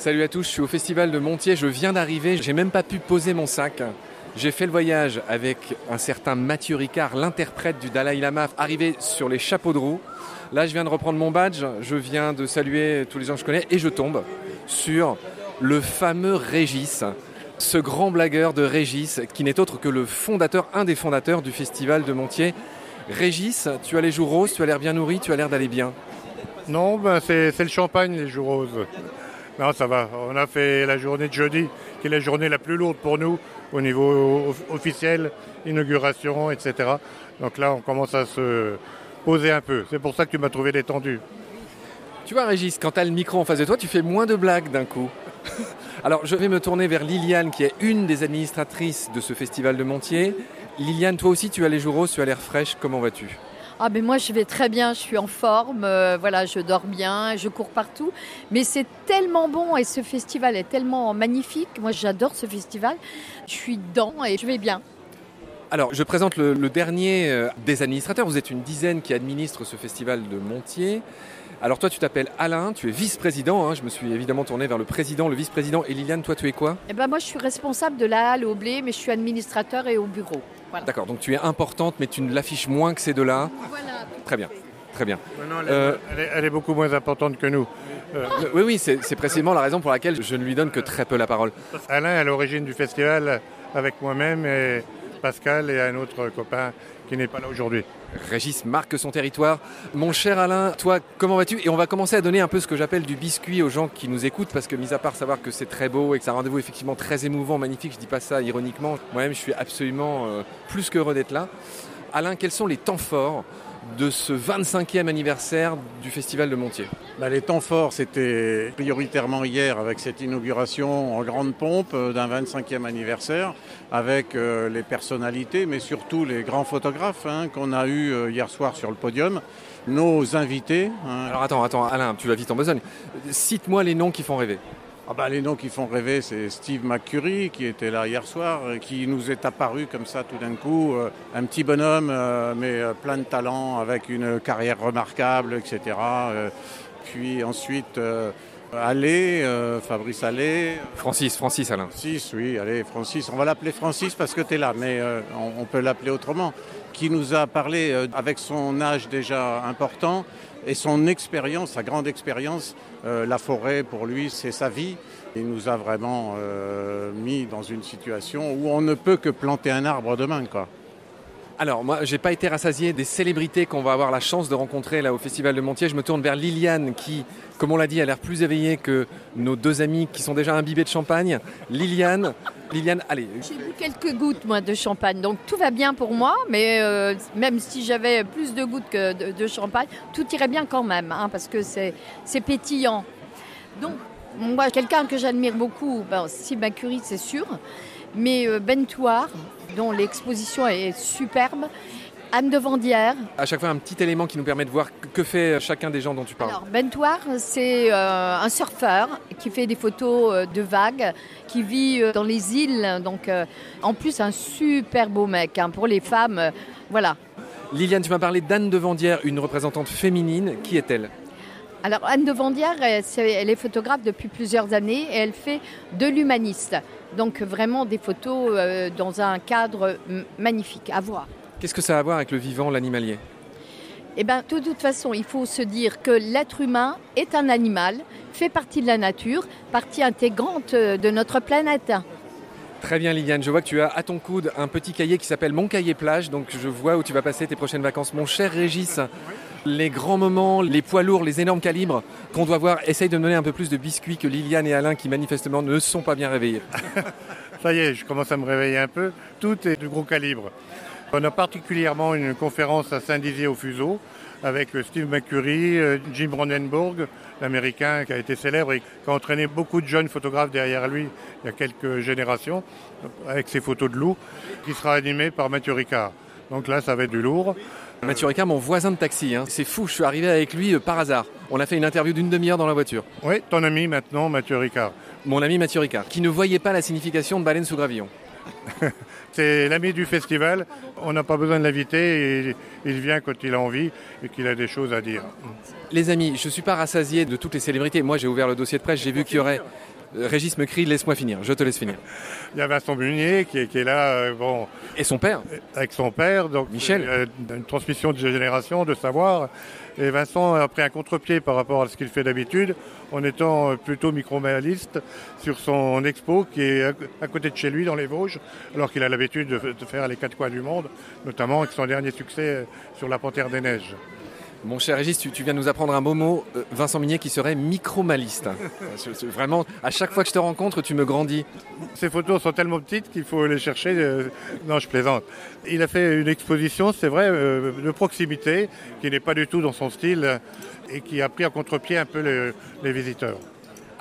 Salut à tous, je suis au festival de Montier, je viens d'arriver, j'ai même pas pu poser mon sac. J'ai fait le voyage avec un certain Mathieu Ricard, l'interprète du Dalai Lama, arrivé sur les chapeaux de roue. Là, je viens de reprendre mon badge, je viens de saluer tous les gens que je connais et je tombe sur le fameux Régis, ce grand blagueur de Régis, qui n'est autre que le fondateur, un des fondateurs du festival de Montier. Régis, tu as les joues roses, tu as l'air bien nourri, tu as l'air d'aller bien. Non, ben c'est le champagne, les joues roses. Non, ça va. On a fait la journée de jeudi, qui est la journée la plus lourde pour nous au niveau officiel, inauguration, etc. Donc là, on commence à se poser un peu. C'est pour ça que tu m'as trouvé détendu. Tu vois, Régis, quand tu as le micro en face de toi, tu fais moins de blagues d'un coup. Alors, je vais me tourner vers Liliane, qui est une des administratrices de ce festival de Montier. Liliane, toi aussi, tu as les joues roses, tu as l'air fraîche. Comment vas-tu? Ah mais moi je vais très bien, je suis en forme, euh, voilà, je dors bien, je cours partout. Mais c'est tellement bon et ce festival est tellement magnifique. Moi j'adore ce festival. Je suis dedans et je vais bien. Alors, je présente le, le, dernier euh, des administrateurs. Vous êtes une dizaine qui administre ce festival de Montier. Alors, toi, tu t'appelles Alain, tu es vice-président. Hein. Je me suis évidemment tourné vers le président, le vice-président. Et Liliane, toi, tu es quoi? Eh ben, moi, je suis responsable de la halle au blé, mais je suis administrateur et au bureau. D'accord, donc tu es importante, mais tu ne l'affiches moins que ces deux-là. Voilà. Très bien, très bien. Euh, elle, est, beaucoup moins importante que nous. Euh, oui, oui, c'est précisément la raison pour laquelle je ne lui donne que très peu la parole. Alain est à l'origine du festival avec moi-même et Pascal et un autre copain qui n'est pas là aujourd'hui. Régis marque son territoire. Mon cher Alain, toi, comment vas-tu? Et on va commencer à donner un peu ce que j'appelle du biscuit aux gens qui nous écoutent, parce que, mis à part savoir que c'est très beau et que c'est un rendez-vous effectivement très émouvant, magnifique, je dis pas ça ironiquement, moi-même je suis absolument euh, plus qu'heureux d'être là. Alain, quels sont les temps forts de ce 25e anniversaire du Festival de Montier bah, Les temps forts, c'était prioritairement hier avec cette inauguration en grande pompe euh, d'un 25e anniversaire, avec euh, les personnalités, mais surtout les grands photographes hein, qu'on a eu euh, hier soir sur le podium, nos invités. Hein. Alors attends, attends, Alain, tu vas vite en besogne. Cite-moi les noms qui font rêver. Ah bah, les noms qui font rêver, c'est Steve McCurry qui était là hier soir, qui nous est apparu comme ça tout d'un coup, euh, un petit bonhomme, euh, mais euh, plein de talent, avec une carrière remarquable, etc. puis ensuite, Allé, Fabrice Allé. Francis, Francis Alain. Francis, oui, allez, Francis. On va l'appeler Francis parce que tu es là, mais on, peut l'appeler autrement. Qui nous a parlé avec son âge déjà important et son expérience, sa grande expérience, euh, la forêt pour lui c'est sa vie. Il nous a vraiment euh, mis dans une situation où on ne peut que planter un arbre demain. Quoi. Alors moi, j'ai pas été rassasié des célébrités qu'on va avoir la chance de rencontrer là au Festival de Montier. Je me tourne vers Liliane qui, comme on l'a dit, a l'air plus éveillée que nos deux amis qui sont déjà imbibés de champagne. Liliane, Liliane, allez. J'ai bu quelques gouttes moi de champagne, donc tout va bien pour moi. Mais euh, même si j'avais plus de gouttes que de, champagne, tout irait bien quand même, hein, parce que c'est pétillant. Donc moi, quelqu'un que j'admire beaucoup, ben, Sylvain Curie, c'est sûr, mais euh, Bentoir, dont l'exposition est superbe. Anne de Vandière. À chaque fois, un petit élément qui nous permet de voir que fait chacun des gens dont tu parles. Alors, Bentoir, c'est euh, un surfeur qui fait des photos euh, de vagues, qui vit euh, dans les îles. Donc, en plus, un super beau mec. Hein, pour les femmes, voilà. Liliane, tu m'as parlé d'Anne de Vandière, une représentante féminine. Qui est-elle? Alors Anne de Vandière, elle est photographe depuis plusieurs années et elle fait de l'humaniste. Donc vraiment des photos euh, dans un cadre magnifique à voir. Qu'est-ce que ça a à voir avec le vivant, l'animalier? Eh bien, de toute façon, il faut se dire que l'être humain est un animal, fait partie de la nature, partie intégrante de notre planète. Très bien Liliane, je vois que tu as à ton coude un petit cahier qui s'appelle Mon cahier plage, donc je vois où tu vas passer tes prochaines vacances. Mon cher Régis, les grands moments, les poids lourds, les énormes calibres qu'on doit voir. Essaye de me donner un peu plus de biscuits que Liliane et Alain qui manifestement ne sont pas bien réveillés. Ça y est, je commence à me réveiller un peu. Tout est de gros calibre. On a particulièrement une conférence à Saint-Dizier au Fuseau avec Steve McCurry, euh, Jim Ronenberg, l'américain qui a été célèbre et qui a entraîné beaucoup de jeunes photographes derrière lui il y a quelques générations, avec ses photos de loups, qui sera animé par Mathieu Ricard. Donc là, ça va être du lourd. Mathieu Ricard, mon voisin de taxi. Hein. C'est fou, je suis arrivé avec lui euh, par hasard. On a fait une interview d'une demi-heure dans la voiture. Oui, ton ami maintenant, Mathieu Ricard. Mon ami Mathieu Ricard, qui ne voyait pas la signification de baleine sous gravillon. C'est l'ami du festival. On n'a pas besoin de l'inviter. Il vient quand il a envie et qu'il a des choses à dire. Les amis, je ne suis pas rassasié de toutes les célébrités. Moi, j'ai ouvert le dossier de presse. J'ai vu qu'il y aurait Régis me crie, laisse-moi finir, je te laisse finir. Il y a Vincent Munier qui est, qui est là, euh, bon, Et son père avec son père, donc Michel. euh, une transmission de génération, de savoir. Et Vincent a pris un contre-pied par rapport à ce qu'il fait d'habitude, en étant euh, plutôt micromaliste sur son expo qui est à- à côté de chez lui dans les Vosges, alors qu'il a l'habitude de, de faire les quatre coins du monde, notamment avec son dernier succès euh, sur la Panthère des Neiges. Mon cher Régis, tu, tu viens de nous apprendre un beau mot, euh, Vincent Minier qui serait micromaliste. Vraiment, à chaque fois que je te rencontre, tu me grandis. Ces photos sont tellement petites qu'il faut les chercher. euh, Non, je plaisante. Il a fait une exposition, c'est vrai, euh, de proximité, qui n'est pas du tout dans son style et qui a pris à contre-pied un peu le- les visiteurs.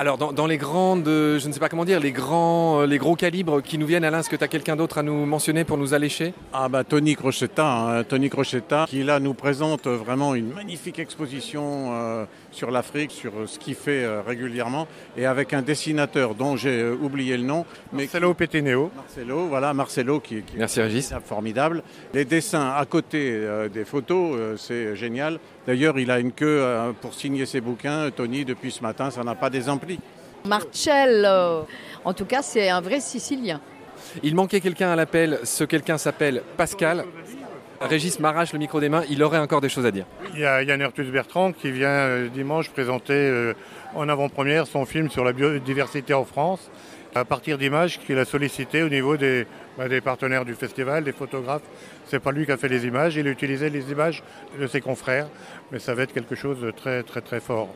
Alors, dans, les grandes, euh, je ne sais pas comment dire, les grands, euh, les gros calibres qui nous viennent, Alain, est-ce que tu as quelqu'un d'autre à nous mentionner pour nous allécher? Ah bah Tony Crochetta, hein, Tony Crochetta, qui là nous présente vraiment une magnifique exposition euh, sur l'Afrique, sur euh, ce qu'il fait euh, régulièrement, et avec un dessinateur dont j'ai euh, oublié le nom, mais Marcelo Péténéo. Marcelo, voilà Marcelo qui, qui Merci Régis. est formidable. Les dessins à côté des photos, c'est génial. D'ailleurs, il a une queue pour signer ses bouquins. Tony, depuis ce matin, ça n'a pas des amplis. Marcello. En tout cas, c'est un vrai Sicilien. Il manquait quelqu'un à l'appel, ce quelqu'un s'appelle Pascal. Régis m'arrache le micro des mains, il aurait encore des choses à dire. Il y a Yann Ertus Bertrand qui vient euh, dimanche présenter euh, en avant-première son film sur la biodiversité en France, à partir d'images qu'il a sollicitées au niveau des, bah, des partenaires du festival, des photographes. C'est pas lui qui a fait les images, il a utilisé les images de ses confrères, mais ça va être quelque chose de très très très fort.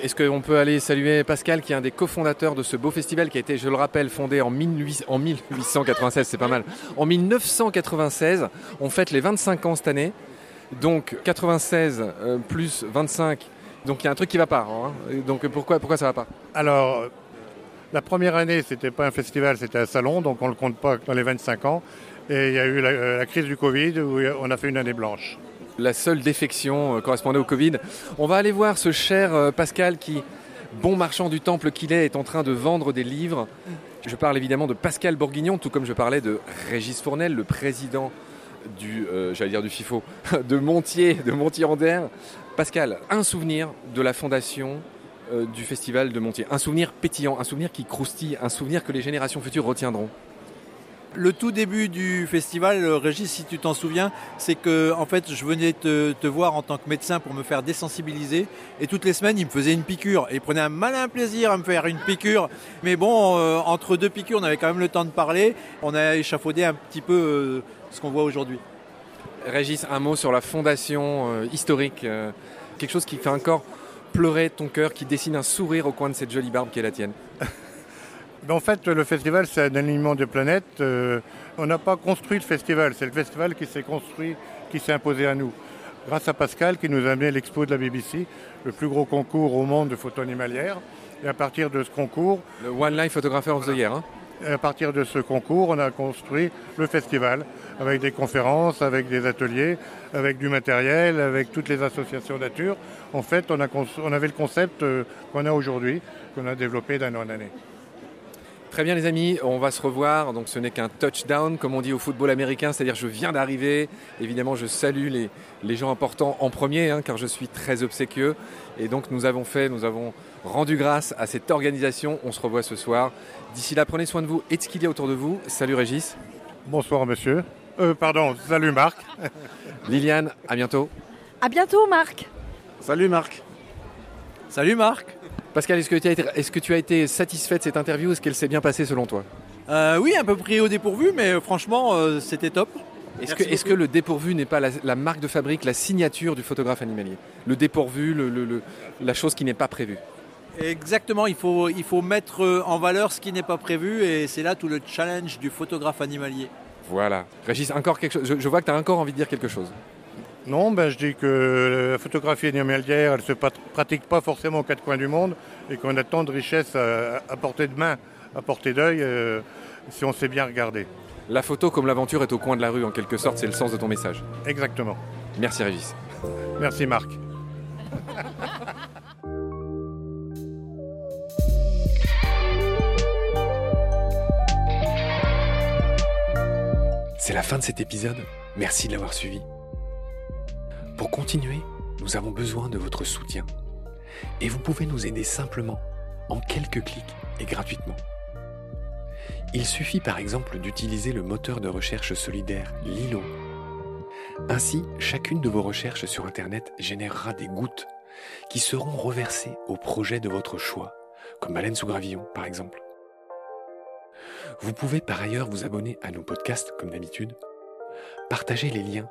Est-ce qu'on peut aller saluer Pascal, qui est un des cofondateurs de ce beau festival qui a été, je le rappelle, fondé en, 18 en 1896, c'est pas mal. En 1996, on fête les 25 ans cette année. Donc 96 euh, plus 25, donc il y a un truc qui va pas. hein. Donc pourquoi, pourquoi ça va pas? Alors, la première année, c'était pas un festival, c'était un salon, donc on le compte pas dans les 25 ans. Et il y a eu la, euh, la crise du Covid où on a fait une année blanche. La seule défection euh, correspondait au Covid. On va aller voir ce cher euh, Pascal qui, bon marchand du temple qu'il est, est en train de vendre des livres. Je parle évidemment de Pascal Bourguignon, tout comme je parlais de Régis Fournel, le président du, euh, dire du FIFO, de Montier, de Montier-en-Der. Pascal, un souvenir de la fondation du festival de Montier, un souvenir pétillant, un souvenir qui croustille, un souvenir que les générations futures retiendront. Le tout début du festival, euh, Régis, si tu t'en souviens, c'est que en fait, je venais te, te voir en tant que médecin pour me faire désensibiliser. Et toutes les semaines, il me faisait une piqûre. Et il prenait un malin plaisir à me faire une piqûre. Mais bon, euh, entre deux piqûres, on avait quand même le temps de parler. On a échafaudé un petit peu euh, ce qu'on voit aujourd'hui. Régis, un mot sur la fondation euh, historique, euh, quelque chose qui fait encore pleurer ton cœur, qui dessine un sourire au coin de cette jolie barbe qui est la tienne. Mais en fait, le festival, c'est un alignement de planètes. Euh, on n'a pas construit le festival, c'est le festival qui s'est construit, qui s'est imposé à nous. Grâce à Pascal qui nous a amené l'expo de la BBC, le plus gros concours au monde de photos animalières. Et à partir de ce concours, Le One Life Photographer of the Year. hein. à partir de ce concours, on a construit le festival avec des conférences, avec des ateliers, avec du matériel, avec toutes les associations nature. En fait, on, a on avait le concept euh, qu'on a aujourd'hui, qu'on a développé d'année en année. Très bien les amis, on va se revoir. Donc ce n'est qu'un touchdown, comme on dit au football américain, c'est-à-dire je viens d'arriver. Évidemment, je salue les, les gens importants en premier, hein, car je suis très obséquieux. Et donc nous avons fait, nous avons rendu grâce à cette organisation. On se revoit ce soir. D'ici là, prenez soin de vous et de ce qu'il y a autour de vous. Salut Régis, Bonsoir monsieur. Euh, pardon, salut Marc. Liliane, à bientôt. À bientôt, Marc. Salut Marc Salut Marc Pascal, est-ce que, tu as été, est-ce que tu as été satisfait de cette interview? Est-ce qu'elle s'est bien passée selon toi? Euh, Oui, un peu pris au dépourvu, mais franchement, euh, c'était top. Est-ce que, le dépourvu n'est pas la, la marque de fabrique, la signature du photographe animalier? Le dépourvu, le- le- le- la chose qui n'est pas prévue Exactement, il faut, il faut mettre euh, en valeur ce qui n'est pas prévu et c'est là tout le challenge du photographe animalier. Voilà. Régis, encore quelque chose. Je, je vois que tu as encore envie de dire quelque chose. Non, ben, je dis que la photographie animalière, elle ne se pratique pas forcément aux quatre coins du monde et qu'on a tant de richesses à, à portée de main, à portée d'œil, euh, si on sait bien regarder. La photo comme l'aventure est au coin de la rue, en quelque sorte, c'est le sens de ton message. Exactement. Merci Régis. Merci Marc. C'est la fin de cet épisode. Merci de l'avoir suivi. Pour continuer, nous avons besoin de votre soutien. Et vous pouvez nous aider simplement en quelques clics et gratuitement. Il suffit par exemple d'utiliser le moteur de recherche solidaire Lilo. Ainsi, chacune de vos recherches sur Internet générera des gouttes qui seront reversées au projet de votre choix, comme Baleine sous gravillon par exemple. Vous pouvez par ailleurs vous abonner à nos podcasts comme d'habitude, partager les liens,